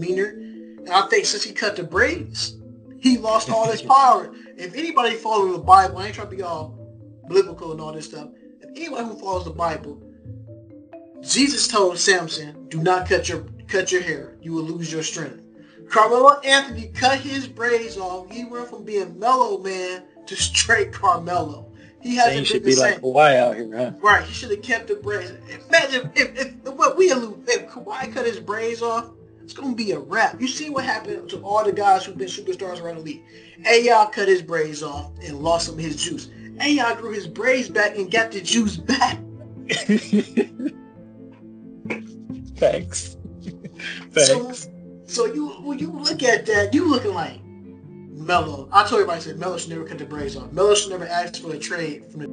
demeanor. And I think since he cut the braids, he lost all his power. If anybody follows the Bible, I ain't trying to be all biblical and all this stuff. If anybody who follows the Bible, Jesus told Samson, "Do not cut your cut your hair. You will lose your strength." Carmelo Anthony cut his braids off. He went from being mellow man to straight Carmelo. He hasn't Things been should the be same. like Kawhi out here, huh? Right, he should have kept the braids. Imagine if, if what we allude, if Kawhi cut his braids off, it's gonna be a wrap. You see what happened to all the guys who've been superstars around the league. AI cut his braids off and lost some of his juice. AI grew his braids back and got the juice back. Thanks. So, Thanks. so you when you look at that, you looking like Melo. I told everybody I said Melo should never cut the braids off. Melo should never ask for a trade from the